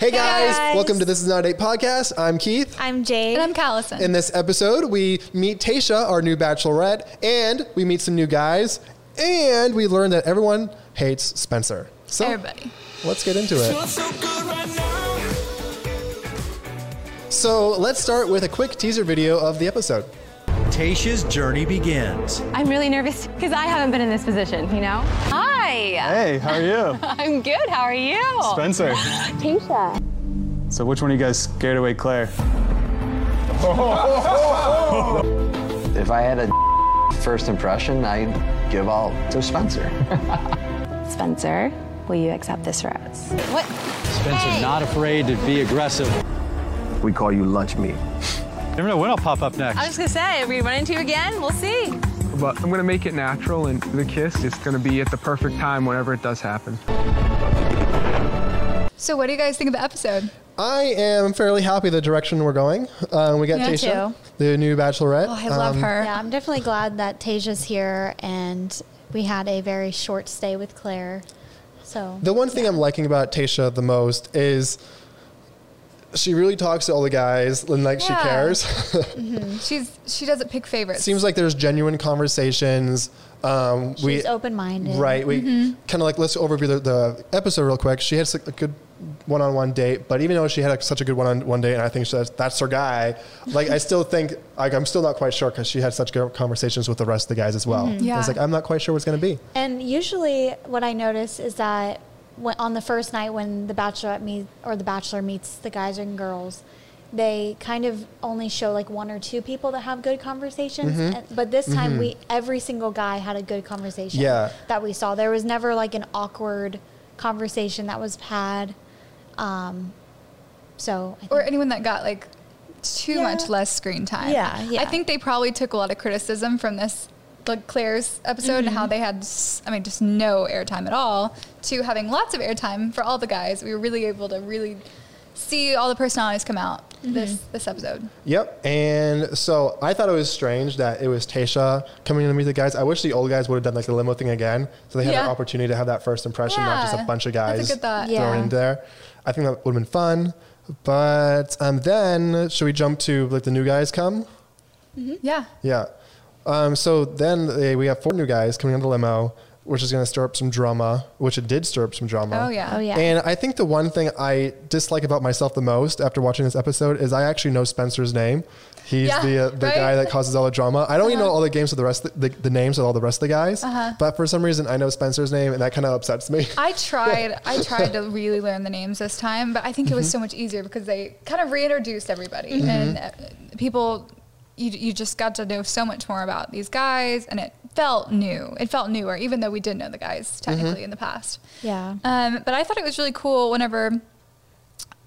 Hey guys, guys. welcome to This Is Not a Date podcast. I'm Keith. I'm Jade. And I'm Callison. In this episode, we meet Tayshia, our new bachelorette, and we meet some new guys, and we learn that everyone hates Spencer. So Everybody. let's get into it. So let's start with a quick teaser video of the episode. Tayshia's journey begins. I'm really nervous because I haven't been in this position, you know? Hi. Hey, how are you? I'm good. How are you? Spencer. Tayshia. So which one of you guys scared away Claire? If I had a first impression, I'd give all to Spencer. Spencer, will you accept this rose? What? Spencer, not afraid to be aggressive. we call you lunch meat. Never know when I'll pop up next. I was gonna say, are we run into you again? We'll see. But I'm gonna make it natural, and the kiss is gonna be at the perfect time whenever it does happen. So, what do you guys think of the episode? I am fairly happy the direction we're going. Um, we got Me Tayshia, too. the new bachelorette. Oh, I love Um, her. yeah, I'm definitely glad that Tayshia's here and we had a very short stay with Claire. So The one thing I'm liking about Tayshia the most is she really talks to all the guys and like she Yeah. cares. Mm-hmm. She's she doesn't pick favorites. Seems like there's genuine conversations. Um, she's we open minded. right. We mm-hmm. kind of like let's overview the, the episode real quick. She had a good one-on-one date, but even though she had a, such a good one-on-one date, and I think she, that's, that's her guy. Like I still think like I'm still not quite sure because she had such good conversations with the rest of the guys as well. I Yeah. was like I'm not quite sure what's going to be. And usually, what I notice is that when, on the first night when the bachelorette meet or the bachelor meets the guys and girls, they kind of only show like one or two people that have good conversations. Mm-hmm. And, but this time, we every single guy had a good conversation. Yeah. that we saw. There was never like an awkward conversation that was had. Um, so I think or anyone that got like too Yeah. much less screen time. Yeah, yeah. I think they probably took a lot of criticism from this like Claire's episode and how Mm-hmm. they had I mean just no airtime at all to having lots of airtime for all the guys. We were really able to really see all the personalities come out Mm-hmm. this this episode. Yep. And so I thought it was strange that it was Tayshia coming in to meet the guys. I wish the old guys would have done like the limo thing again, so they had Yeah. an opportunity to have that first impression, not just a bunch of guys thrown Yeah. in there. I think that would have been fun. But um, then should we jump to like the new guys come? Yeah. Yeah. Um, so then they, we have four new guys coming on the limo, which is going to stir up some drama, which it did stir up some drama. Oh yeah. oh yeah. And I think the one thing I dislike about myself the most after watching this episode is I actually know Spencer's name. He's Yeah, the uh, the right? guy that causes all the drama. I don't even know all the games of the rest of the, the, the names of all the rest of the guys, Uh-huh. but for some reason I know Spencer's name, and that kind of upsets me. I tried. I tried to really learn the names this time, but I think it was so much easier because they kind of reintroduced everybody and uh, people. You, you just got to know so much more about these guys, and it felt new. It felt newer, even though we did know the guys technically in the past. yeah. Um, but I thought it was really cool whenever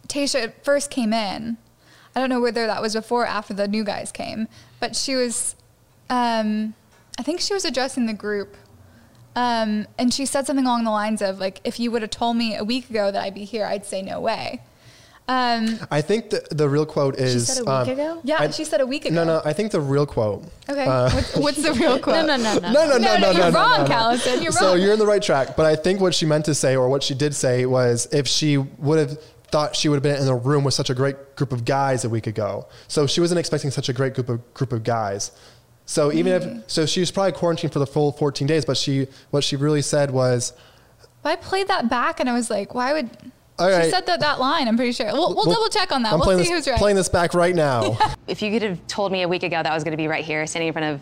Tayshia first came in. I don't know whether that was before or after the new guys came, but she was, um, I think she was addressing the group. Um, and she said something along the lines of, like, if you would have told me a week ago that I'd be here, I'd say no way. Um, I think the, the real quote is. She said a week um, ago. yeah, I- she said a week ago. No, no. I think the real quote. Okay. what's, what's the real quote? No, no, no, no. No, no, no, No, no, no, no, you're no, wrong, no, no. Callison. You're wrong. so you're in the right track, but I think what she meant to say, or what she did say, was if she would have thought she would have been in the room with such a great group of guys a week ago. So she wasn't expecting such a great group of group of guys. So even Mm. if so, she was probably quarantined for the full 14 days. But she what she really said was, I played that back and I was like, why would. All she said that, that line, I'm pretty sure. We'll, we'll, Well, double check on that. I'm we'll see this who's right. playing this back right now. If you could have told me a week ago that I was going to be right here standing in front of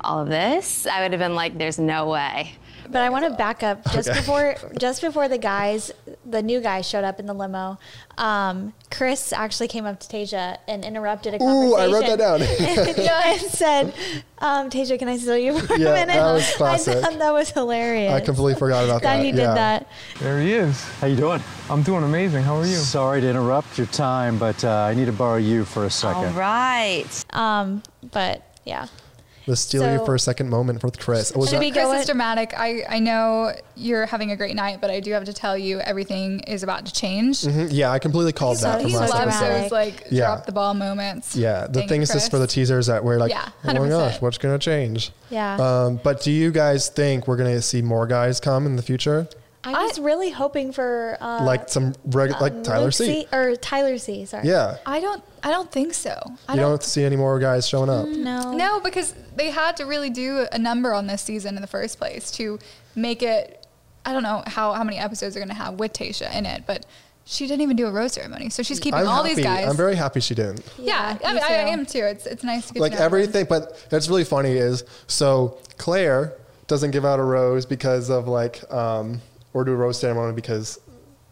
all of this, I would have been like, there's no way. But I want to back up just Okay. before just before the guys, the new guys showed up in the limo. Um, Chris actually came up to Tayshia and interrupted a conversation. Ooh, I wrote that down. and said, um, "Tayshia, can I steal you for Yeah, a minute?" that was I classic. thought that was hilarious. I completely forgot about that that. he did yeah. that. There he is. How you doing? I'm doing amazing. How are you? Sorry to interrupt your time, but uh, I need to borrow you for a second. All right. Um, but yeah, The steal you So- for a second moment with Chris. Was Should that- we Chris is dramatic. I, I know you're having a great night, but I do have to tell you everything is about to change. Mhm, yeah, I completely called So that from He so last loves episode. those like Yeah. drop the ball moments. Yeah, the Thank things Chris. just for the teasers that we're like, Yeah, oh my gosh, what's gonna change? yeah. Um, but do you guys think we're gonna see more guys come in the future? I was really hoping for uh, like some reg- like Tyler Luke C. or Tyler C. Sorry. Yeah. I don't. I don't think so. I You don't. don't see any more guys showing up. No. No, because they had to really do a number on this season in the first place to make it. I don't know how, how many episodes they're going to have with Tayshia in it, but she didn't even do a rose ceremony. So she's keeping I'm all happy. these guys. I'm very happy she didn't. yeah, Yeah, I, mean, I too. am too. It's it's nice to get like to know everyone. everything. But that's really funny is so Claire doesn't give out a rose because of like um or do a rose ceremony because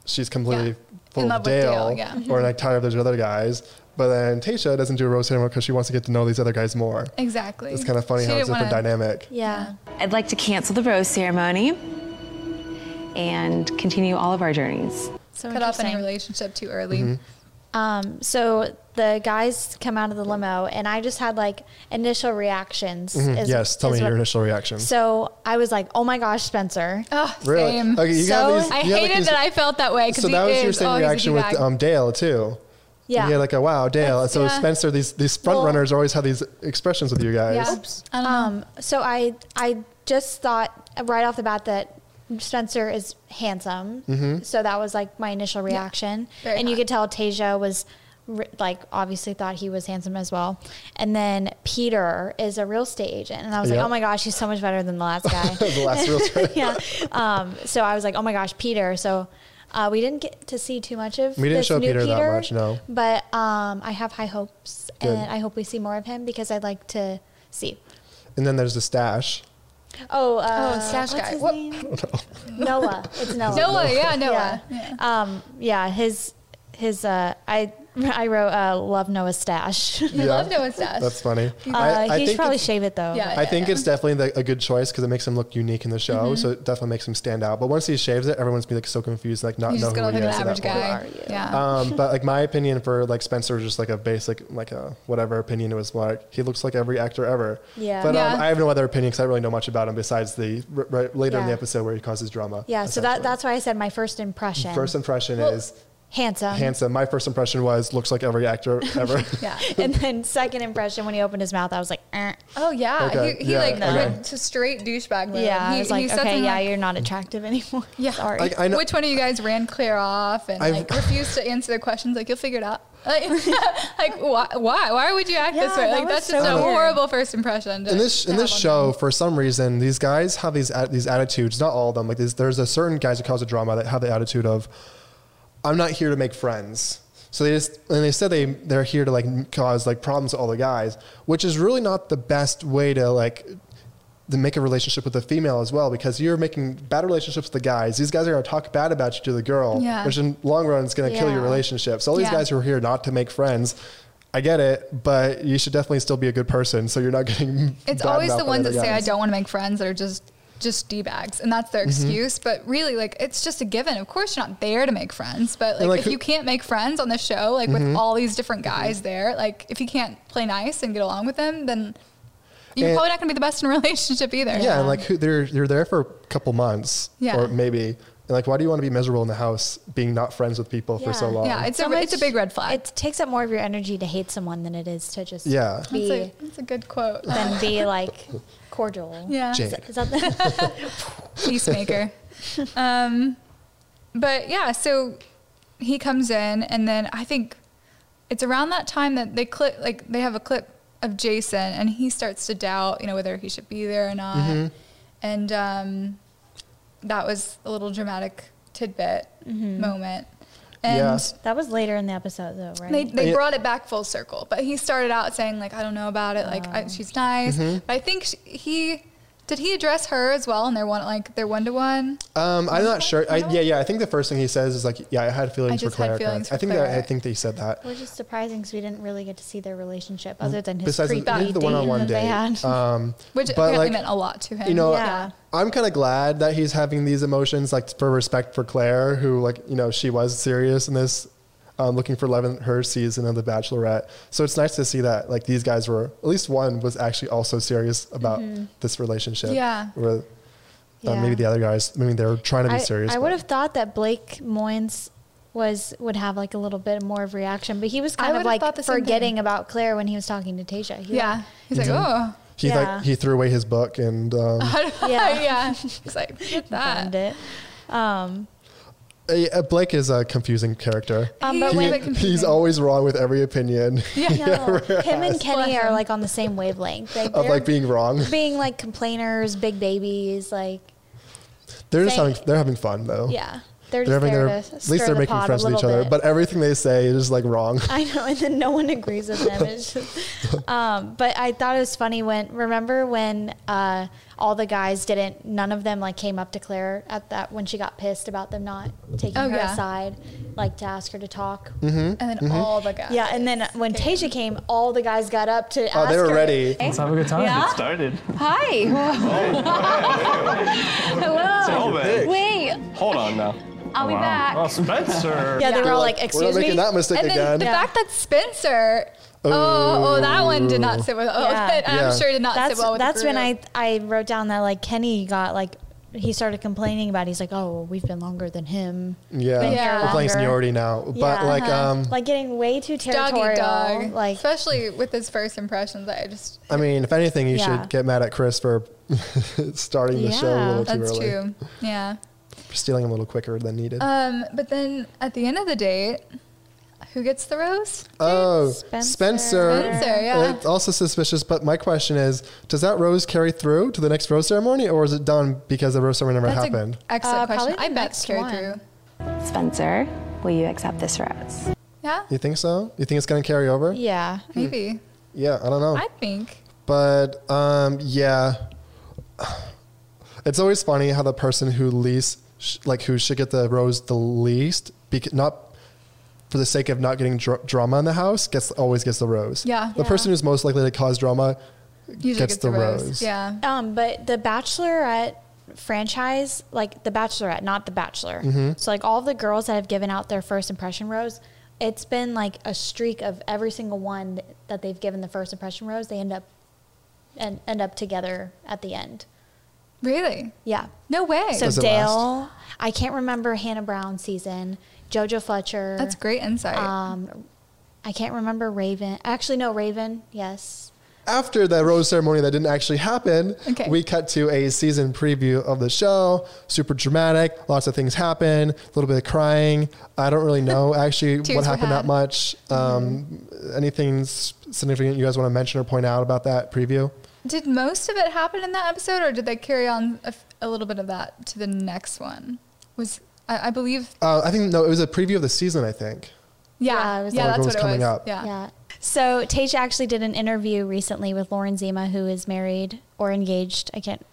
she's completely Yeah. full In of love with Dale, Dale, yeah. or like tired of those other guys. But then Tayshia doesn't do a rose ceremony because she wants to get to know these other guys more. Exactly. It's kind of funny She how it's a different wanna- dynamic. Yeah. I'd like to cancel the rose ceremony and continue all of our journeys. So Cut off any relationship too early. Mm-hmm. Um, so the guys come out of the limo, and I just had like initial reactions. Mm-hmm. yes, tell me what- your initial reaction. So I was like, "Oh my gosh, Spencer!" Oh, really? same. Okay, you got So- these. I you got, like, hated these- that I felt that way because So that was is, your same oh, reaction with um, Dale too. Yeah. Yeah, like a wow, Dale. That's- so yeah. Spencer, these these front Well- runners always have these expressions with you guys. Yeah. I don't know. Um, so I I just thought right off the bat that Spencer is handsome. Mm-hmm. So that was like my initial reaction, Very and you could tell Tayshia was re- like obviously thought he was handsome as well. And then Peter is a real estate agent, and I was Yeah. like, oh my gosh, he's so much better than the last guy. the last realtor. yeah. Um, so I was like, oh my gosh, Peter. So uh, we didn't get to see too much of We didn't this show new Peter that much, no. But um, I have high hopes, Good. and I hope we see more of him because I'd like to see. And then there's the stash. Oh, uh, Oh, Stash guy. What- Noah. It's Noah. Noah, yeah, Noah. Yeah. Yeah. Um, yeah. His his. Uh, I I wrote uh, love Noah's stash. I Yeah. love Noah's stash. That's funny. Uh, I, I he should think probably shave it though. Yeah. I think it's definitely the, a good choice because it makes him look unique in the show. Mm-hmm. So it definitely makes him stand out. But once he shaves it, everyone's gonna be like so confused, like not He's know who gonna he is like an at that average point. guy. Yeah. Um, but like my opinion for like Spencer was just like a basic, like a whatever opinion it was like he looks like every actor ever. Yeah. But Yeah. Um, I have no other opinion because I really know much about him besides the r- right later in the episode where he causes drama. Yeah. So that that's why I said my first impression. first impression Well, is handsome. handsome. My first impression was looks like every actor ever. yeah. and then second impression when he opened his mouth, I was like, eh. Oh yeah, Okay, he, he yeah, like okay. went to straight douchebag mode. yeah. he, I was like, he said okay, yeah, like, you're not attractive anymore. Yeah. Sorry. Like, I know. Which one of you guys ran clear off and I've- like refused to answer the questions? Like you'll figure it out. Like, like why, why? Why would you act this way? Like was that's so just a weird. horrible first impression. In this in this show, them. for some reason, these guys have these at, these attitudes. Not all of them. Like there's, there's a certain guys who cause a drama that have the attitude of, "I'm not here to make friends." So they just and they said they they're here to like cause like problems to all the guys, which is really not the best way to like to make a relationship with a female as well because you're making bad relationships with the guys. These guys are going to talk bad about you to the girl, Yeah. which in long run is going to kill your Yeah. relationship. So all these Yeah. guys who are here not to make friends, I get it, but you should definitely still be a good person so you're not getting. it's always the ones that say I don't want to make friends that are just just d bags, and that's Mm-hmm. their excuse. But really, like it's just a given. Of course, you're not there to make friends, but like, like, if who- Mm-hmm. you can't make friends on the show, like with all these different guys there, like if you can't play nice and get along with them, then you're And- probably not going to be the best in a relationship either. Yeah, and like who, they're you're there for a couple months, Yeah. or maybe. And like, why do you want to be miserable in the house, being not friends with people for so long? Yeah, it's So a it's a big red flag. It takes up more of your energy to hate someone than it is to just Yeah. That's a, that's a good quote. than be like cordial. yeah. Jake. Is that the, peacemaker. um, but yeah, so he comes in, and then I think it's around that time that they clip, like they have a clip of Jason, and he starts to doubt, you know, whether he should be there or not, Mm-hmm. and um, that was a little dramatic tidbit moment, and. Yeah. that was later in the episode though, right? They, they Yeah. brought it back full circle, but he started out saying like I don't know about it, like I, she's nice. Mm-hmm. But I think sh he did he address her as well in their one like their one to one. Um, I'm not sure. I, yeah, yeah. I think the first thing he says is like, "Yeah, I had feelings I for Claire." feelings I for think that I think they said that. Which is surprising because we didn't really get to see their relationship other than his Besides the, creepy I think the date one-on-one that they date, had. um, Which but apparently like, meant a lot to him. you know, Yeah. I'm kind of glad that he's having these emotions, like for respect for Claire, who like you know she was serious in this, um, looking for love in her season of The Bachelorette. So it's nice to see that like these guys were at least one was actually also serious about this relationship. Yeah. Where, uh, Yeah. maybe the other guys, I mean, they're trying to be I, serious. I would have thought that Blake Moynes was would have like a little bit more of reaction, but he was I kind of like thought the same forgetting about Claire when he was talking to Tayshia. He yeah, he's like, oh, He Yeah. like he threw away his book and um, Yeah. yeah. He's like, "Get that. it. Um, Uh, uh, Blake is a confusing character. um, but he- when, bit He's always wrong with every opinion Yeah, no, him and Kenny are like on the same wavelength. Like, of like being wrong. being like complainers, big babies. Like, They're just having they're having fun though. yeah, they're They're just having there their, to at least they're the making friends with each other. bit. But everything they say is like wrong. I know, and then no one agrees with them. It's just, um, but I thought it was funny when remember when uh, all the guys didn't, none of them like came up to Claire at that when she got pissed about them not taking Oh, her yeah. aside, like to ask her to talk. Mm-hmm. And then all the guys. Yeah, and then when Tayshia came, all the guys got up to ask Oh, ask they were her. ready. Let's have a good time. Yeah? Started. Hi. Hello. big. Wait, Hold on now. I'll be back. Oh, Spencer. Yeah, they were all like, like, we're not "Excuse me." making that mistake And then again. the fact that Spencer. Oh, oh, that one did not sit with. Oh, Yeah. that, I'm Yeah. sure did not that's sit well with that's when I. I wrote down that like Kenny got like he started complaining about. it. He's like, oh, we've been longer than him. Yeah, Been here we're playing seniority now. But Yeah, like, uh-huh. um, like getting way too territorial. eat dog. Like especially with his first impressions, I just. I mean, if anything, you Yeah. should get mad at Chris for starting the show a little too That's early, true. Yeah. Stealing a little quicker than needed. Um, but then at the end of the date, who gets the rose? oh, Spencer. Spencer. Spencer, yeah. It's also suspicious, but my question is, does that rose carry through to the next rose ceremony, or is it done because the rose ceremony never That's happened? an excellent Uh, question. I bet next it's carried one. through. Spencer, will you accept this rose? Yeah, You think so? You think it's going to carry over? yeah, maybe. Yeah, I don't know. I think. But um, yeah, it's always funny how the person who least, sh- like who should get the rose the least, bec- not for the sake of not getting dr- drama in the house, gets always gets the rose. Yeah. The Yeah. person who's most likely to cause drama Usually gets, the, rose. Yeah. Um, but the Bachelorette franchise, like the Bachelorette, not the Bachelor. Mm-hmm. So like all the girls that have given out their first impression rose, it's been like a streak of every single one that they've given the first impression rose. They end up and end up together at the end. Really? Yeah. No way. So Does it Dale, I can't remember Hannah Brown season. JoJo Fletcher. That's great insight. Um, I can't remember Raven. Actually, no, Raven. Yes. After the rose ceremony that didn't actually happen, Okay. we cut to a season preview of the show. Super dramatic. Lots of things happen. A little bit of crying. I don't really know actually what happened that much. Um, Anything significant you guys want to mention or point out about that preview? Did most of it happen in that episode, or did they carry on a, f- a little bit of that to the next one? Was I, I believe? Uh, I think no, it was a preview of the season. I think. Yeah, Yeah, yeah, it was that's like- what was it coming was. up. Yeah. Yeah. So Tayshia actually did an interview recently with Lauren Zima, who is married or engaged. I can't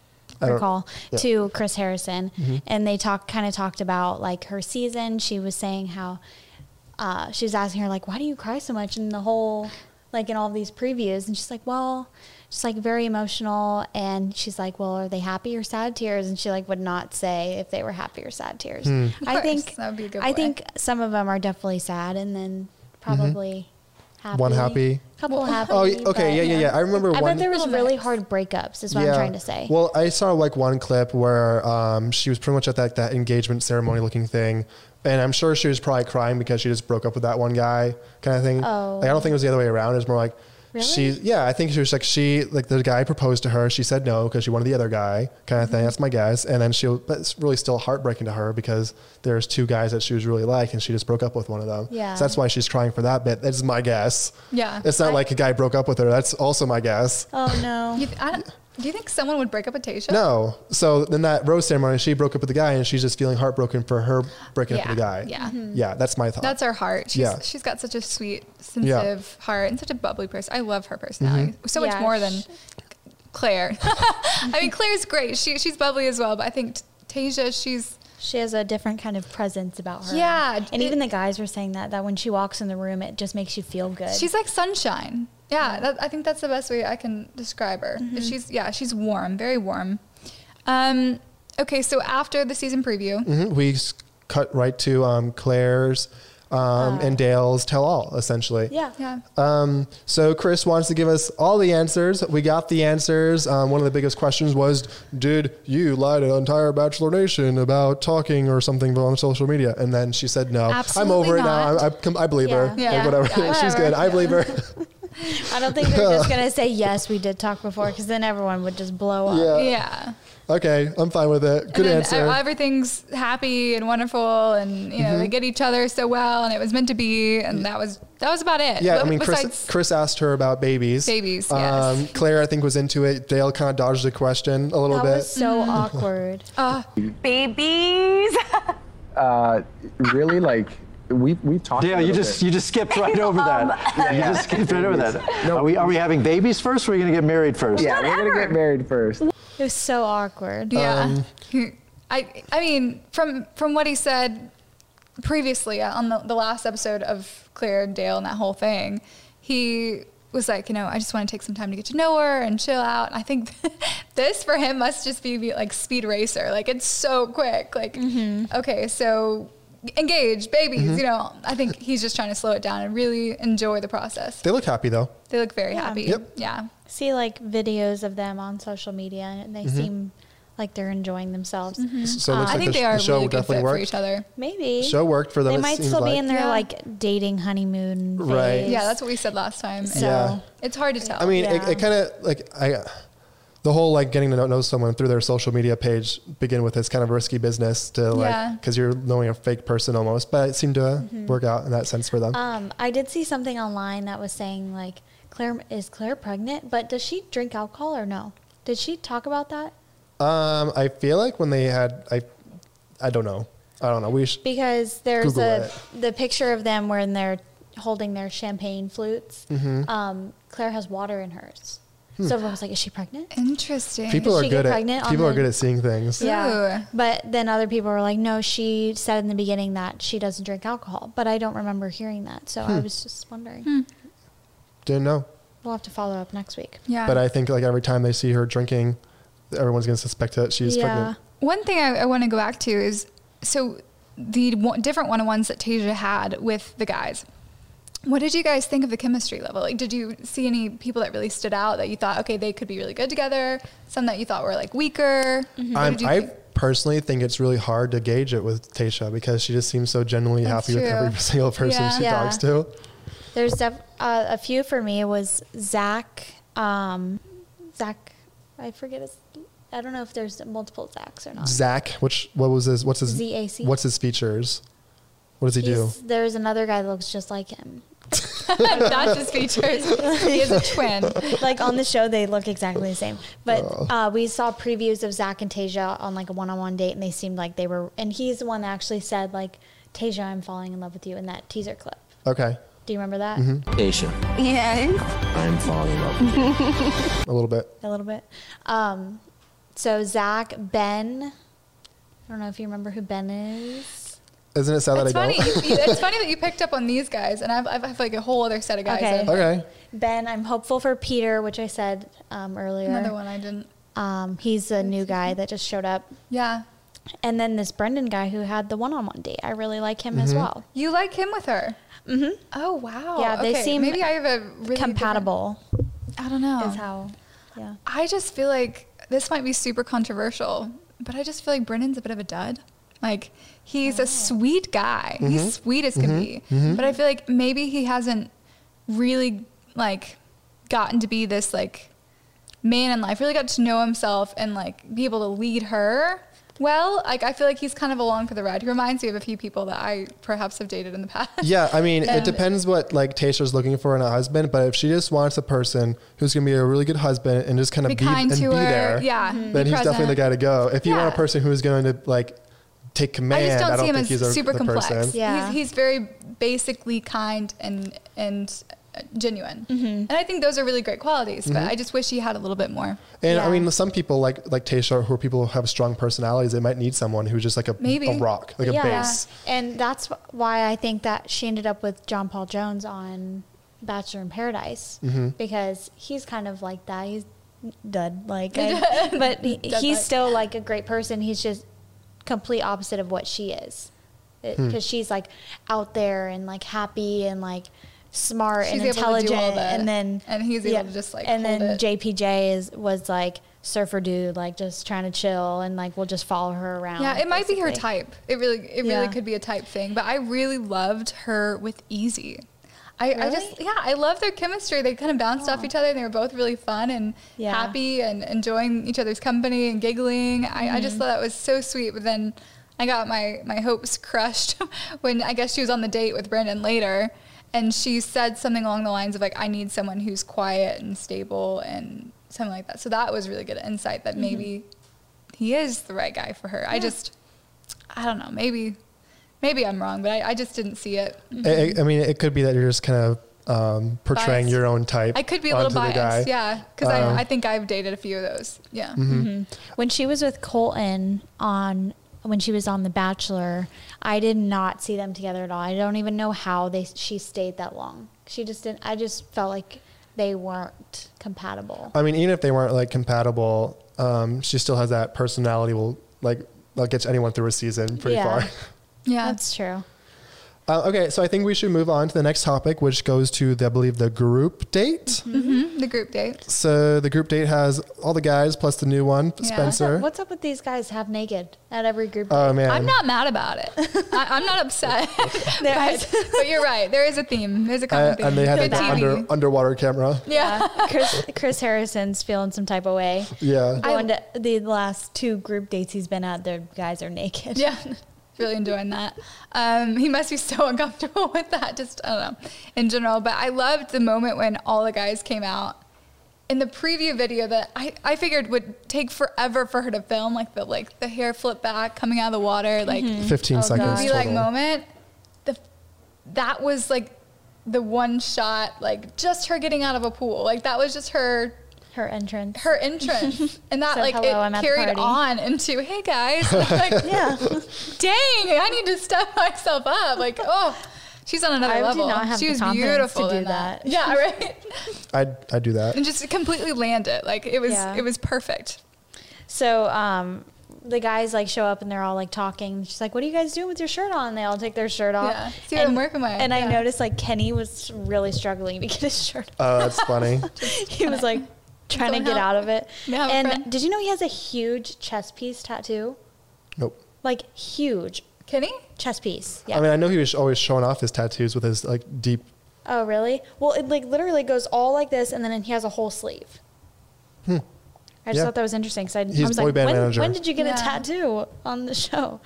I recall yeah. to Chris Harrison, and they talked kind of talked about like her season. She was saying how uh, she was asking her like, "Why do you cry so much in the whole like in all these previews?" And she's like, "Well." She's like very emotional, and she's like, "Well, are they happy or sad tears?" And she like would not say if they were happy or sad tears. Hmm. I think that would be a good I way. think some of them are definitely sad, and then probably happy. One happy? couple happy. Oh, okay, yeah, yeah, yeah. I remember I one. bet there was really mix. hard breakups. Is what I'm trying to say. Well, I saw like one clip where um, she was pretty much at that, that engagement ceremony looking thing. And I'm sure she was probably crying because she just broke up with that one guy kind of thing. Oh. Like, I don't think it was the other way around. It was more like Really? she, yeah, I think she was like, she, like the guy proposed to her. She said no because she wanted the other guy kind of thing. That's my guess. And then she, but it's really still heartbreaking to her because there's two guys that she was really like and she just broke up with one of them. Yeah. So that's why she's crying for that bit. That's my guess. Yeah. It's not I- like a guy broke up with her. That's also my guess. oh no. You, I don't, do you think someone would break up with Tayshia? No. So then that rose ceremony, she broke up with the guy, and she's just feeling heartbroken for her breaking up with the guy. Yeah. Mhm. Yeah, that's my thought. That's her heart. She's, Yeah. she's got such a sweet, sensitive heart and such a bubbly person. I love her personality. Mm-hmm. So much Yeah, more than Claire. I mean, Claire's great. She, she's bubbly as well, but I think Tayshia, she's She has a different kind of presence about her. Yeah, And it- even the guys were saying that that when she walks in the room, it just makes you feel good. she's like sunshine. Yeah, that, I think that's the best way I can describe her. Mm-hmm. She's yeah, she's warm, very warm. Um, okay, so after the season preview, Mhm. We cut right to um, Claire's um, and Dale's tell all, essentially. Uh, yeah. yeah, Um, so Chris wants to give us all the answers. We got the answers. Um, one of the biggest questions was, "Did you lie to the entire Bachelor Nation about talking or something on social media?" And then she said, "No, I'm Absolutely over it now. I, I, I believe her. Yeah. Yeah. Like, whatever. Yeah, She's good. I believe her." I don't think they're just gonna say yes. We did talk before, because then everyone would just blow up. Yeah. Yeah. Okay, I'm fine with it. Good and then answer. Everything's happy and wonderful, and you know Mm-hmm. they get each other so well, and it was meant to be, and that was that was about it. yeah, But I mean, Chris, Chris asked her about babies. Babies, Um, yes. Claire, I think, was into it. Dale kind of dodged the question a little That bit. was so awkward. uh, Babies. Uh, really, like we we talked. Yeah, a you just bit. you just skipped right over that. You just skipped right over that. Are we are we having babies first? or Are we gonna get married first? yeah, we're gonna get married first. It was so awkward. yeah. Um, I I mean from from what he said previously on the, the last episode of Claire and Dale and that whole thing, he was like, you know, I just want to take some time to get to know her and chill out. I think this for him must just be like speed racer. Like it's so quick. Like, okay, so engage, babies, Mm-hmm. you know, I think he's just trying to slow it down and really enjoy the process. They look happy though. They look very Yeah. happy. Yep. Yeah. See like videos of them on social media, and they seem like they're enjoying themselves. So it looks I like think the, they are the show really good definitely fit for each other. Maybe Show worked for them. They it might seems still like. be in their Yeah. like dating honeymoon phase. Right. Yeah, that's what we said last time. So Yeah. It's hard to tell. I mean, Yeah. it, it kind of like I, the whole like getting to know, know someone through their social media page begin with this kind of risky business to like Yeah. because you're knowing a fake person almost, but it seemed to Mm-hmm. work out in that sense for them. Um, I did see something online that was saying like Claire is Claire pregnant, but does she drink alcohol or no? Did she talk about that? Um, I feel like when they had I, I don't know, I don't know. We Because there's Google a it. the picture of them when they're holding their champagne flutes. Mm-hmm. Um, Claire has water in hers. So everyone was like, "Is she pregnant?" Interesting. Hmm. people Did are she get good at pregnant on people are the- good at seeing things. Yeah. Ooh. But then other people were like, "No, she said in the beginning that she doesn't drink alcohol." But I don't remember hearing that, so Hmm. I was just wondering. Didn't know, We'll have to follow up next week. yeah. but I think like every time they see her drinking, everyone's gonna suspect that she's yeah. pregnant. One thing I, I want to go back to is so the one, different one-on-ones that Tayshia had with the guys. What did you guys think of the chemistry level? Like, did you see any people that really stood out that you thought, okay, they could be really good together? Some that you thought were like weaker. What I'm, I think? personally think it's really hard to gauge it with Tayshia because she just seems so genuinely That's happy with every single person Yeah. she Yeah. talks to. There's def- uh, a few for me. Was Zach, um, Zach, I forget his. I don't know if there's multiple Zachs or not. Zach, which what was his? What's his? Z-A-C. What's his features? What does he do? There's another guy that looks just like him. That's his features. he is a twin. like on the show, they look exactly the same. But Oh. uh, we saw previews of Zach and Tayshia on like a one-on-one date, and they seemed like they were. And he's the one that actually said like, "Tayshia, I'm falling in love with you" in that teaser clip. Okay, Do you remember that? Mm-hmm. Aisha, Yes. I'm falling in love with you. a little bit. A little bit. Um, so Zach, Ben. I don't know if you remember who Ben is. Isn't it sad It's that I funny. don't? you- it's funny that you picked up on these guys, and I've, I have like a whole other set of guys. Okay. that- okay, Ben, I'm hopeful for Peter, which I said um, earlier. Another one I didn't. Um, he's a new guy that just showed up. Yeah. And then this Brendan guy who had the one-on-one date. I really like him Mm-hmm. as well. You like him with her? Mm-hmm. Oh wow. Yeah, they Okay, seem maybe I have a really Compatible I don't know. is how. Yeah. I just feel like this might be super controversial, but I just feel like Brendan's a bit of a dud. Like he's a sweet guy. Mm-hmm. He's sweet as can be. But I feel like maybe he hasn't really like gotten to be this like man in life. Really got to know himself and like be able to lead her. Well, like I feel like he's kind of along for the ride. He reminds me of a few people that I perhaps have dated in the past. yeah. I mean, it depends what like Tayshia's looking for in a husband. But if she just wants a person who's gonna be a really good husband and just kind of Be be, kind and to be her. there, Yeah. Mm-hmm. then Be he's definitely the guy to go. If you want a person who is going to like take command, I just don't, see him as he's a, super the complex. person. Yeah. He's, he's very basically kind and and uh, genuine, Mm-hmm. and I think those are really great qualities. But I just wish he had a little bit more. And I mean, some people like like Tayshia, who are people who have strong personalities, they might need someone who's just like a, Maybe. a rock, like a base. And that's why I think that she ended up with John Paul Jones on Bachelor in Paradise Mm-hmm. because he's kind of like that. He's dud, like, I- but he, he's like. still like a great person. He's just complete opposite of what she is because Hmm. she's like out there and like happy and like smart She's and able to do all intelligent and then and he's able to just, like, and hold then it. JPJ is was like surfer dude like just trying to chill and like we'll just follow her around Yeah, it might be her type. It really, it Yeah. really could be a type thing. But I really loved her with Easy. I, I just yeah, I love their chemistry. They kind of bounced off each other, and they were both really fun and Yeah. happy and enjoying each other's company and giggling. I, I just Mm-hmm. thought that was so sweet. But then I got my my hopes crushed when I guess she was on the date with Brendan later, and she said something along the lines of like, "I need someone who's quiet and stable and something like that." So that was really good insight that maybe he is the right guy for her. I just I don't know, maybe. Maybe I'm wrong, but I, I just didn't see it. I, I mean, it could be that you're just kind of um, portraying Biased. your own type. I could be a little biased, yeah, because Um, I, I think I've dated a few of those. Yeah, Mm-hmm. When she was with Colton on when she was on The Bachelor, I did not see them together at all. I don't even know how they she stayed that long. She just didn't. I just felt like they weren't compatible. I mean, even if they weren't like compatible, um, she still has that personality. Will like that gets anyone through a season pretty Yeah. far. yeah. That's true. Uh, okay, so I think we should move on to the next topic, which goes to the, I believe the group date. the group date. So the group date has all the guys plus the new one, Yeah. Spencer. What's up with these guys half naked at every group? Oh man, I'm not mad about it. I, I'm not upset. There- but, but you're right. There is a theme. There's a Uh, common theme. and they had Good the under, underwater camera. yeah. Chris, Chris Harrison's feeling some type of way. Yeah. Going to the last two group dates he's been at, the guys are naked. Yeah. Really enjoying that. Um, he must be so uncomfortable with that, just, I don't know, in general. But I loved the moment when all the guys came out. In the preview video that I, I figured would take forever for her to film, like the like the hair flip back coming out of the water, like 15 Oh, seconds God. be like moment. The that was like the one shot, like just her getting out of a pool. Like that was just her Her entrance. her entrance, and that Said, like "Hello, it carried on into hey guys, like yeah. dang, I need to step myself up. Like oh. She's on another I do level. not have she the was beautiful to do in that. that. Yeah, right. I'd, I'd do that. and just completely land it. Like it was, Yeah. it was perfect. So um, the guys like show up and they're all like talking. She's like, "What are you guys doing with your shirt on?" They all take their shirt off. Yeah. See what I'm working with. And I noticed like Kenny was really struggling to get his shirt. Oh, that's funny. he was like trying to get help. out of it. Yeah, and did you know he has a huge chest piece tattoo? Nope. Like huge Kenny. chest piece. Yeah. I mean, I know he was always showing off his tattoos with his like deep. oh, really? Well, it like literally goes all like this, and then he has a whole sleeve. Hmm. I just. Yeah. thought that was interesting. So I, He's I was boy like, band when, manager. when did you get Yeah. a tattoo on the show?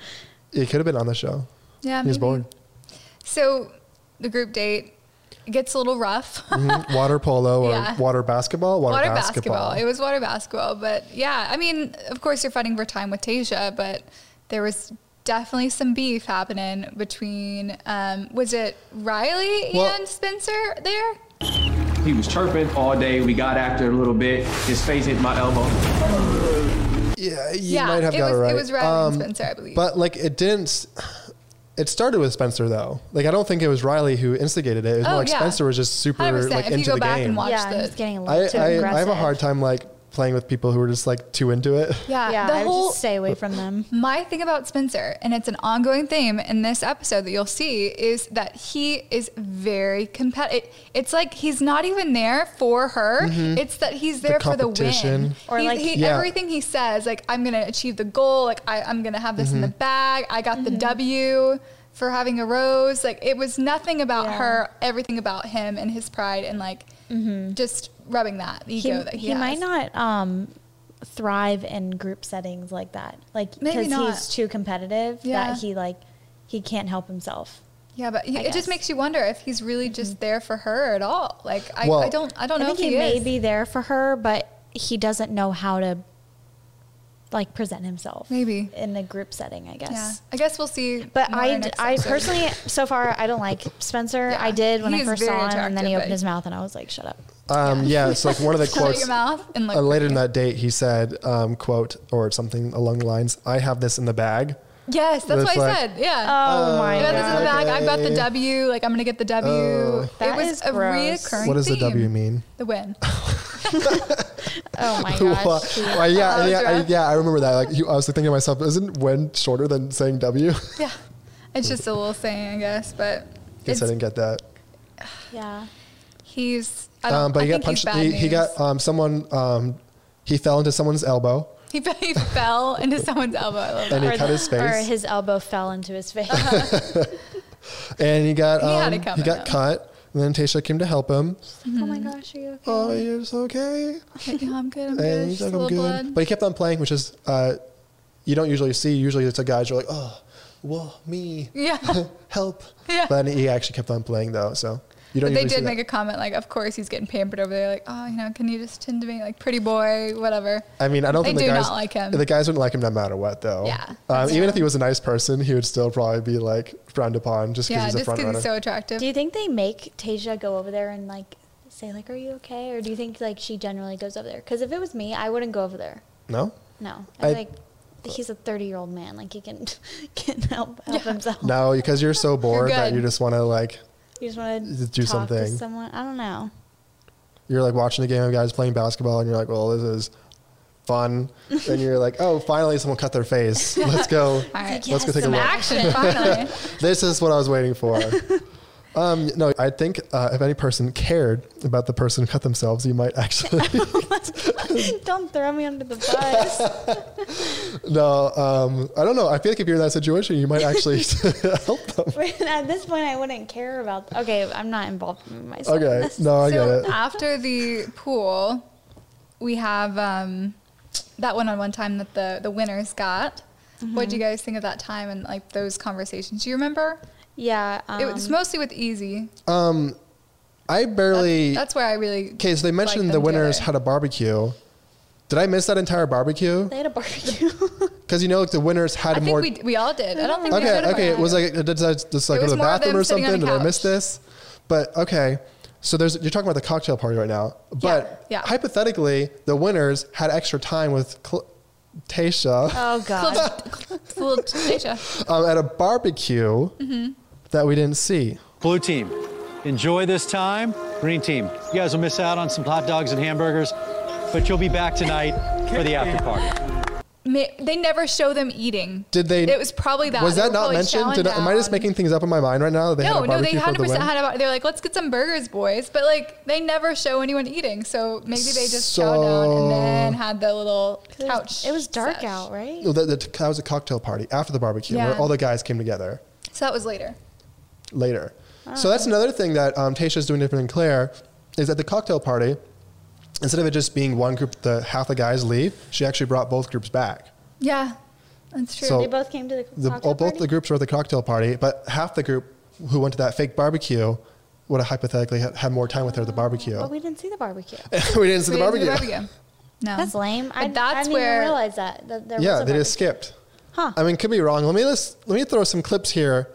It could have been on the show. Yeah, He was maybe. born. So the group date gets a little rough. Mhm. Water polo or Yeah. water basketball. Water, water basketball. basketball. It was water basketball, but yeah, I mean, of course, you're fighting for time with Tayshia, but there was definitely some beef happening between. Um, was it Riley Well- and Spencer there? He was chirping all day. We got after a little bit. His face hit my elbow. Yeah, you Yeah, might have it got was- it it was Riley and Spencer, I believe. But like, it didn't. S- It started with Spencer though. Like, I don't think it was Riley who instigated it. It was more Oh, like yeah. Spencer was just super 100%. like If you into go the back game. and watch yeah, the- he's getting a I, little too I, aggressive. I have a hard time like playing with people who are just like too into it. Yeah, Yeah, the I whole just stay away from them. My thing about Spencer, and it's an ongoing theme in this episode that you'll see, is that he is very competitive. It's like he's not even there for her. Mm-hmm. It's that he's there for the win. Or He- like- he, Yeah. everything he says, like I'm gonna achieve the goal. Like I, I'm gonna have this in the mm-hmm. bag. I got the mm-hmm. W for having a rose. Like it was nothing about Yeah. her. Everything about him and his pride and like just rubbing that He, ego that he, he has. might not um, thrive in group settings like that. Like because he's too competitive Yeah. that he like he can't help himself. Yeah, but he, it guess. just makes you wonder if he's really just there for her at all. Like I, Well- I don't I don't I know think if he, he, may be there for her, but he doesn't know how to like present himself. Maybe. in a group setting, I guess. Yeah, I guess we'll see. But more I, I personally, so far, I don't like Spencer. Yeah, I did when I first saw him, and then he opened his mouth, and I was like, "Shut up." Um, yeah, it's like one of the quotes. your mouth and look uh, later in that date, he said, um, "quote" or something along the lines, "I have this in the bag." Yes, that's what I like- said. Yeah. Oh my I got this in the god! bag. I've got the. W. Like I'm gonna get the W. Oh. it was is a gross. reoccurring. What does the theme. W mean? The win. Oh my Well, gosh! well, yeah, Oh, yeah, I, yeah. I remember that. Like, you, I was thinking to myself, isn't win shorter than saying "W"? yeah. It's just a little saying, I guess, but Guess I didn't get that. yeah. he's. I Um, but I he got think he's punched. bad He, he got um, someone. Um, he fell into someone's elbow He, he fell into someone's elbow. I love that. and he Or cut the- his Or face. his elbow fell into his face. and he got He um, he got though. cut. And then Tayshia came to help him. Oh my gosh, are you okay? Oh, you're okay. Like, "Yeah, I'm good. I'm good. like, a I'm good. blood. But he kept on playing, which is uh, you don't usually see. Usually it's the guys who are like, oh, whoa, me, yeah. help. Yeah. But then he actually kept on playing though, so you don't. But they did make a comment like, of course he's getting pampered over there. Like, oh, you know, can you just tend to me like pretty boy, whatever. I mean, I don't They think the do guys not like him. The guys wouldn't like him no matter what, though. Yeah, Um, even if he was a nice person, he would still probably be like frowned upon just because Yeah, he's a just front because runner. he's so attractive. Do you think they make Tayshia go over there and like say like, "Are you okay?" Or do you think like she generally goes over there? Because if it was me, I wouldn't go over there. no. No, I- I like he's a thirty-year-old man. Like he can can help help himself. No, because you're so bored that you just want to like You just want to do talk to something. someone. I don't know. you're like watching a game of guys playing basketball, and you're like, well, this is fun. and you're like, oh, finally someone cut their face. Let's go. Right, Let's go take a look. action finally. this is what I was waiting for. Um, no, I think uh, if any person cared about the person who cut themselves, you might actually. don't throw me under the bus. no, um, I don't know. I feel like if you're in that situation, you might actually help them. At this point, I wouldn't care about. Okay, I'm not involved in myself. in Okay, this. no, I get it. after the pool, we have um, that one-on-one time that the the winners got. What do you guys think of that time and like those conversations? Do you remember? Yeah, um, it was mostly with Easy. Um, I barely. That's where I really. Okay, so they mentioned the winners together. had a barbecue. Did I miss that entire barbecue? they had a barbecue. Because you know, like the winners had I more. think we we all did. I don't think okay, have okay. It was like did I just like go to the bathroom or something? Did I miss this? But okay, so there's you're talking about the cocktail party right now. But yeah. hypothetically, the winners had extra time with Cl- Tayshia oh God. Little Tayshia. um, at a barbecue Mm-hmm. That we didn't see. Blue team, enjoy this time. Green team, you guys will miss out on some hot dogs and hamburgers, but you'll be back tonight for the after party. They never show them eating. Did they? It was probably that. Was that not mentioned? Did, I- am I just making things up in my mind right now? that They No, had a no, they barbecue for the hundred percent win? had a. They're like, let's get some burgers, boys. But like, they never show anyone eating, so maybe they just chowed down and then had the little It was- couch. It was dark sesh. out, right? No, that, that, that was a cocktail party after the barbecue where all the guys came together. So that was later. Later. So that's another thing that um, Tayshia's doing different than Claire is at the cocktail party, instead of it just being one group, the half the guys leave, she actually brought both groups back. Yeah, that's true. So- They both came to the, The, cocktail oh, both party? the groups were at the cocktail party, but half the group who went to that fake barbecue would have hypothetically had, had more time with her at the barbecue. But we didn't see the barbecue. we didn't see We the didn't do barbecue. No, That's lame. I, that's I didn't where- even realize that. that there Yeah, was a they just skipped. Huh. I mean, could be wrong. Let me just, let me throw some clips here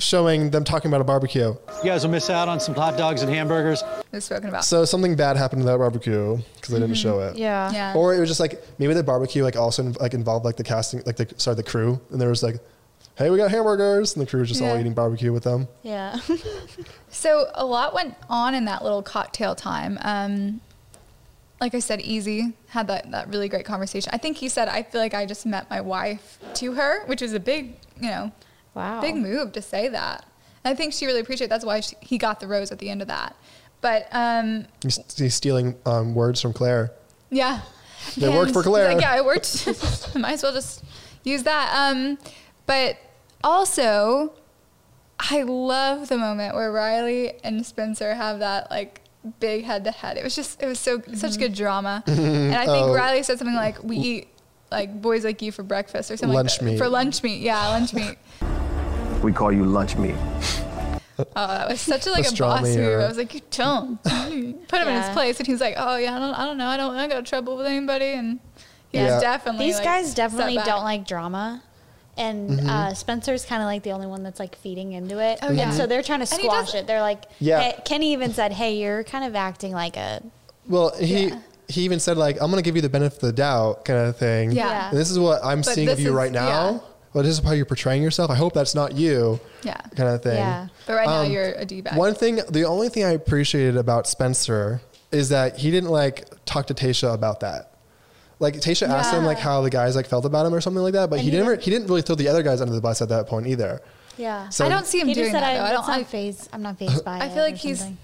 showing them talking about a barbecue. You guys will miss out on some hot dogs and hamburgers. We've spoken about. So something bad happened to that barbecue because they didn't show it. Yeah. yeah. Or it was just like maybe the barbecue like also like involved like the casting like the sorry the crew and there was like, hey we got hamburgers and the crew was just all eating barbecue with them. Yeah. So a lot went on in that little cocktail time. Um, like I said, Easy had that, that really great conversation. I think he said, I feel like I just met my wife to her, which is a big, you know, wow. big move to say that. And I think she really appreciated That's why she, he got the rose at the end of that. But um, He's, he's stealing um, words from Claire. yeah. It worked for Claire. Like, yeah, it worked. Might as well just use that. Um, but also, I love the moment where Riley and Spencer have that like big head to head. It was just, it was so such good drama. and I think Oh. Riley said something like, "We eat like boys like you for breakfast" or something. Lunch like that. meat. for lunch meat. Yeah, lunch meat. We call you lunch meat. Oh, that was such a, like a boss move. or- I was like, you don't. Put him in his place, and he's like, oh yeah, I don't, I don't know, I don't, I got trouble with anybody, and he Yeah. definitely. These like, guys definitely don't like drama. And Mm-hmm. uh, Spencer's kind of like the only one that's like feeding into it. Oh, yeah. And so they're trying to squash it. They're like, Yeah. hey, Kenny even said, hey, you're kind of acting like a. Well, he Yeah. he even said like I'm gonna give you the benefit of the doubt kind of thing. Yeah. Yeah. And this is what I'm But seeing of you is- right now. yeah. Well, this is how you're portraying yourself. I hope that's not you. Yeah. Kind of thing. Yeah. But right now Um, you're a d bag. One thing, the only thing I appreciated about Spencer is that he didn't like talk to Tayshia about that. Like Tayshia asked him like how the guys like felt about him or something like that, but And he he didn't. didn't- he didn't really throw the other guys under the bus at that point either. Yeah. So- I don't see him he doing just said, that though. I I, don't. it's not I, phase, I'm not phased by it. I feel like he's something.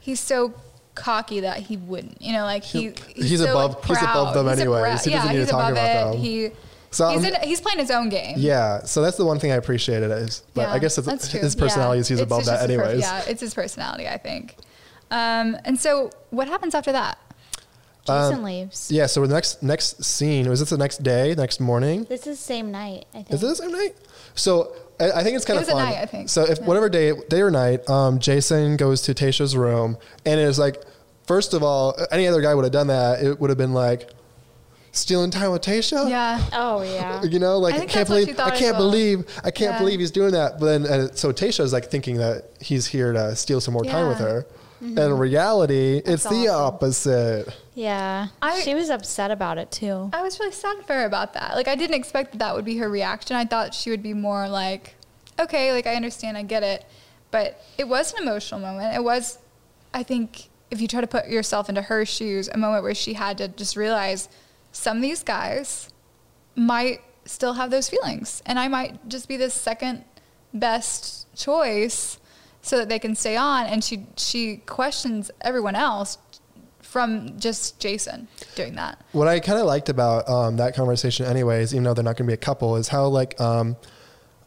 he's so cocky that he wouldn't. You know, like he He's so, above- like, he's above them He's a anyways. proud- He doesn't yeah, need to talk about it. them. He So he's in, he's playing his own game. yeah, so that's the one thing I appreciated is, but Yeah, I guess it's, that's true. his personality Yeah. is he's It's above just that his per- anyways. yeah, it's his personality, I think. Um, and so, what happens after that? Jason Um, leaves. Yeah, so the next next scene was this the next day, next morning? This is the same night, I think. Is it the same night? So I, I think it's kind It of was a fun. night, I think. So if Yeah. whatever day day or night, um, Jason goes to Tayshia's room, and it's like, first of all, any other guy would have done that. It would have been like stealing time with Tayshia. Yeah. Oh yeah. You know, like I I, can't that's what she believe I can't well. believe I can't Yeah. believe he's doing that. But then uh, so Tayshia's like thinking that he's here to steal some more time with Yeah. her. And in reality, it's the opposite. Yeah. I- she was upset about it too. I was really sad for her about that. Like, I didn't expect that that would be her reaction. I thought she would be more like, okay, like, I understand, I get it. But it was an emotional moment. It was, I think, if you try to put yourself into her shoes, a moment where she had to just realize some of these guys might still have those feelings. And I might just be the second best choice so that they can stay on. And she, she questions everyone else from just Jason doing that. What I kind of liked about um, that conversation, anyways, even though they're not going to be a couple, is how like um,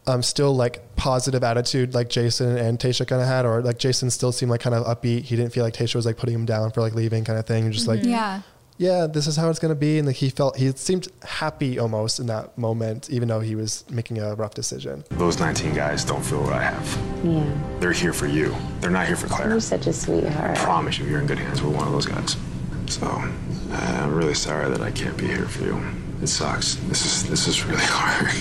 um, still like positive attitude like Jason and Tayshia kind of had, or like Jason still seemed like kind of upbeat. He didn't feel like Tayshia was like putting him down for like leaving kind of thing. You're just like, Yeah. Yeah, this is how it's going to be. And like he felt he seemed happy almost in that moment, even though he was making a rough decision. Those 19 guys don't feel what I have. Yeah. They're here for you. They're not here for Clare. You're such a sweetheart. I promise you, you're in good hands with one of those guys. So, uh, I'm really sorry that I can't be here for you. It sucks. This is this is really hard.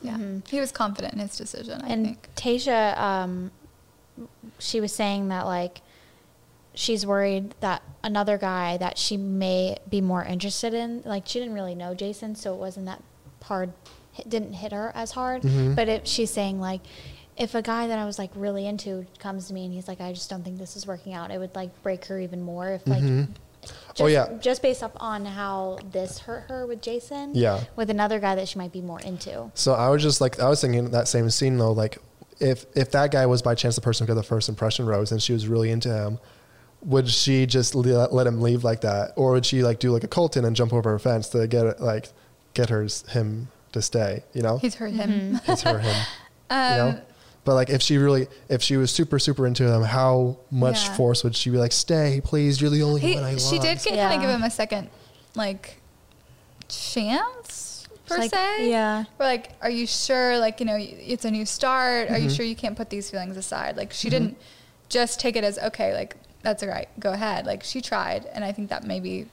Yeah. He was confident in his decision, I and think. Tayshia, um, she was saying that like she's worried that another guy that she may be more interested in, like she didn't really know Jason, so it wasn't that hard, it didn't hit her as hard. Mhm. But if she's saying like, if a guy that I was like really into comes to me and he's like, I just don't think this is working out, it would like break her even more if like. Mhm. Just, Oh, yeah. Just based up on how this hurt her with Jason. Yeah. With another guy that she might be more into. So I was just like, I was thinking that same scene though, like if if that guy was by chance the person who got the first impression rose and she was really into him, would she just let, let him leave like that, or would she like do like a Colton and jump over a fence to get it, like get her him to stay? You know, He's hurt him. he's her him. Um, you know. But like, if she really, if she was super, super into him, how much Yeah. force would she be like, "Stay, please, you're the only He, one I love." she did kind Yeah. of give him a second, like, chance per like, se. yeah. We're like, are you sure? Like, you know, it's a new start. Are you Mhm. sure you can't put these feelings aside? Like, she Mhm. didn't just take it as okay. Like, that's all right. Go ahead. Like, she tried, and I think that maybe.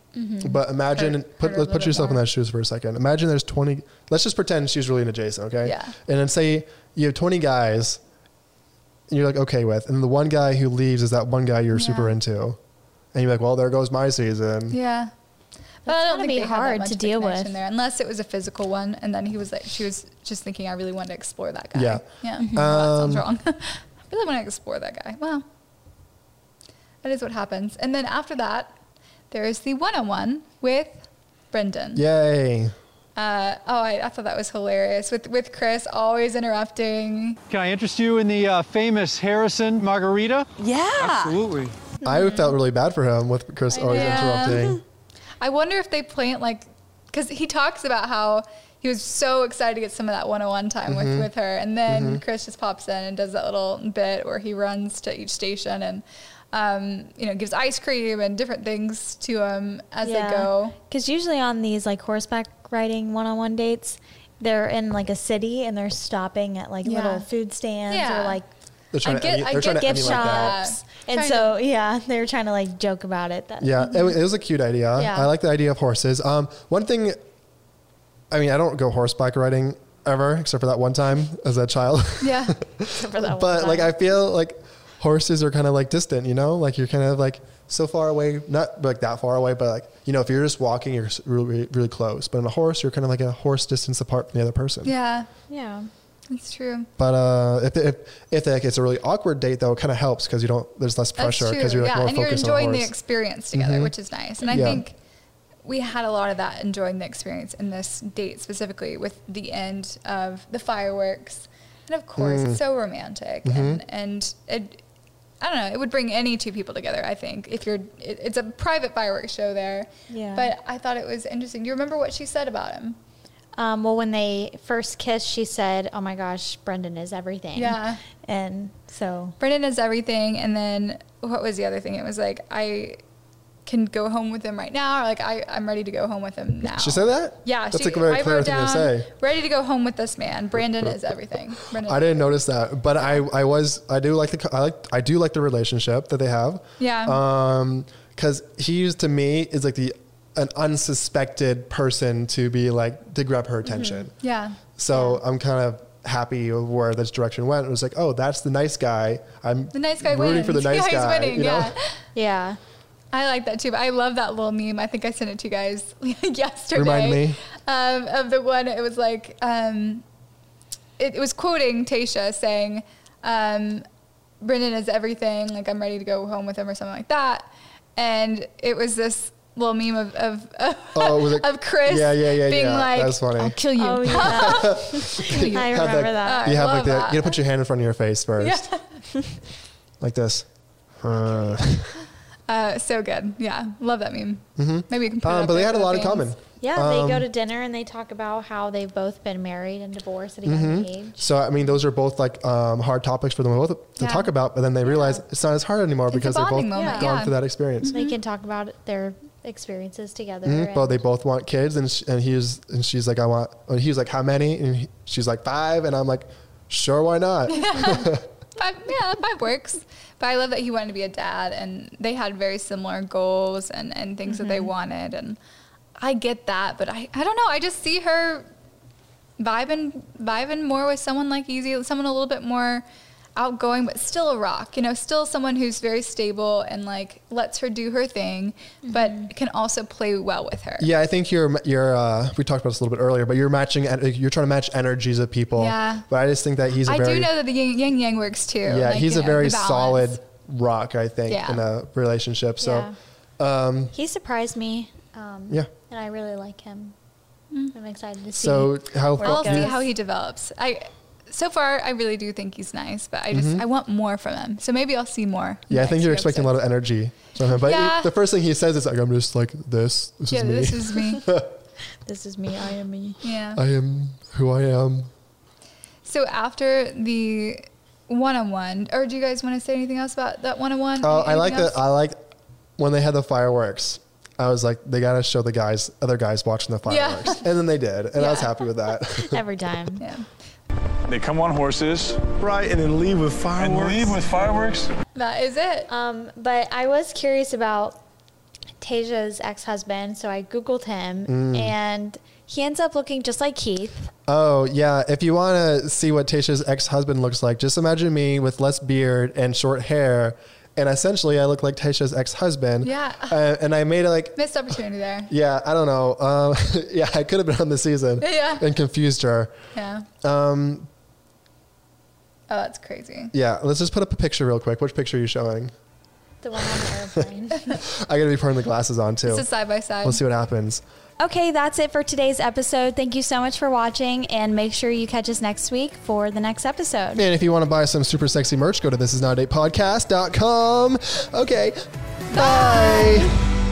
But imagine, Hurt- put hurt let's put bit yourself in that shoes for a second. Imagine there's 20. Let's just pretend she's really into Jason, okay? Yeah. And then say you have 20 guys, and you're like okay with, and the one guy who leaves is that one guy you're super into, and you're like, well, there goes my season. Yeah. But That's I don't gotta think be they had that hard to deal with. there, unless it was a physical one, and then he was like, she was just thinking, I really wanted to explore that guy. Yeah. yeah. Mhm. Well, that sounds Um, wrong. I really want to explore that guy. Well, that is what happens, and then after that, there is the one-on-one with Brendan. Yay! Uh, oh, I, I thought that was hilarious with with Chris always interrupting. Can I interest you in the uh, famous Harrison margarita? Yeah. Absolutely. I felt really bad for him with Chris always Yeah. interrupting. I wonder if they plant like, because he talks about how he was so excited to get some of that one-on-one time Mhm. with, with her, and then Mhm. Chris just pops in and does that little bit where he runs to each station and, um, you know, gives ice cream and different things to them as they go. Because usually on these like horseback riding one-on-one dates, they're in like a city and they're stopping at like Yeah. little food stands Yeah. or like They're trying I to get- emu- they're trying get to gift emulate that. shops. And Trying so yeah, they were trying to like joke about it. That Yeah, it, wa- it was a cute idea. Yeah. I like the idea of horses. Um, one thing, I mean, I don't go horseback riding ever, except for that one time as a child. Yeah. Except for that one but like. I feel like horses are kind of like distant, you know, like you're kind of like so far away, not like that far away, but like you know, if you're just walking, you're really really close. But on a horse, you're kind of like a horse distance apart from the other person. Yeah, yeah. that's true. But uh, if if if like, it's a really awkward date, though, it kind of helps because you don't. There's less pressure because you're like yeah, more and you're enjoying the the experience together, Mhm. which is nice. And I Yeah. think we had a lot of that enjoying the experience in this date specifically with the end of the fireworks. And of course, Mm. it's so romantic Mhm. and and it I don't know, it would bring any two people together, I think. If you're it, it's a private fireworks show there. Yeah. But I thought it was interesting. Do you remember what she said about him? Um, well, when they first kissed, she said, "Oh my gosh, Brendan is everything." Yeah. and so Brendan is everything. And then what was the other thing? It was like, I can go home with him right now, or like, I, I'm ready to go home with him now. She said that? Yeah. That's she, like a very I clear wrote thing to down, say. ready to go home with this man. Brendan is everything. Brendan I didn't notice that, but I, I was I do like the I like I do like the relationship that they have. Yeah. Um, because he used to me is like the an unsuspected person to be like to grab her attention. Yeah. So I'm kind of happy with where this direction went. It was like, oh, that's the nice guy. I'm The nice guy rooting wins. for the nice yeah, he's guy. winning. you know? Yeah. yeah. I like that too. But I love that little meme. I think I sent it to you guys yesterday. Remind me. Um, of the one. It was like um, it, it was quoting Tayshia saying, um, "Brendan is everything. Like I'm ready to go home with him" or something like that. And it was this little meme of of, of, Oh, was it- of Chris. Yeah, yeah, yeah, being yeah. like, That's funny. "I'll kill you." Oh yeah. I remember that. You have like the that. you gotta put your hand in front of your face first, Yeah. like this. Uh, Uh, so good. Yeah, love that meme. Mhm. Maybe you can. Put it um, up but they had a for the lot in common. Yeah, they go Um, to dinner and they talk about how they've both been married and divorced at a young Mhm. age. So I mean, those are both like um, hard topics for them both to Yeah. talk about. But then they realize it's not as hard anymore It's because they've both bonding moment, gone yeah. through that experience. They can talk about their experiences together. Mhm. But they both want kids, and sh- and he's and she's like, I want. And he was like, how many? And he, she's like five, and I'm like, sure, why not? Yeah, five works. But I love that he wanted to be a dad, and they had very similar goals and, and things that they Mhm. wanted. And I get that, but I, I don't know. I just see her vibing vibing more with someone like Easy, someone a little bit more outgoing, but still a rock. You know, still someone who's very stable and like lets her do her thing, but can also play well with her. Yeah, I think you're you're. Uh, we talked about this a little bit earlier, but you're matching. en- You're trying to match energies of people. Yeah. But I just think that he's a I very. do know that the yin yin yang works too. yeah, like, he's a know, very solid rock. I think Yeah. in a relationship. So, um, he surprised me. Um, Yeah. And I really like him. Mm. I'm excited to see. So how- where it I'll see how he develops. I so far I really do think he's nice, but I just Mhm. I want more from him. So maybe I'll see more. yeah, I think you're expecting a lot of energy from him. But Yeah. he- the first thing he says is like, "I'm just like this. This yeah, is me. this is me. this is me. I am me. Yeah. I am who I am." So after the one-on-one, or do you guys want to say anything else about that one-on-one? Oh, I like Anything that. I like when they had the fireworks. I was like, they gotta show the guys, other guys watching the Yeah. fireworks, and then they did, and I was happy with that. Every time. Yeah. They come on horses. Right, and then leave with fireworks. And leave with fireworks. That is it. Um, but I was curious about Tayshia's ex-husband, so I googled him, Mm. and he ends up looking just like Keith. Oh yeah, if you want to see what Tayshia's ex-husband looks like, just imagine me with less beard and short hair, and essentially I look like Tayshia's ex-husband. Yeah. Uh, and I made it like, Missed opportunity there. yeah, I don't know. Um, yeah, I could have been on the season. Yeah. And confused her. Yeah. Um, Oh, that's crazy. yeah, let's just put up a picture real quick. Which picture are you showing? The one on the airplane. I gotta be putting the glasses on too. This is side by side. We'll see what happens. Okay, that's it for today's episode. Thank you so much for watching, and make sure you catch us next week for the next episode. And if you want to buy some super sexy merch, go to thisisnotadate podcast.com. Okay. Bye.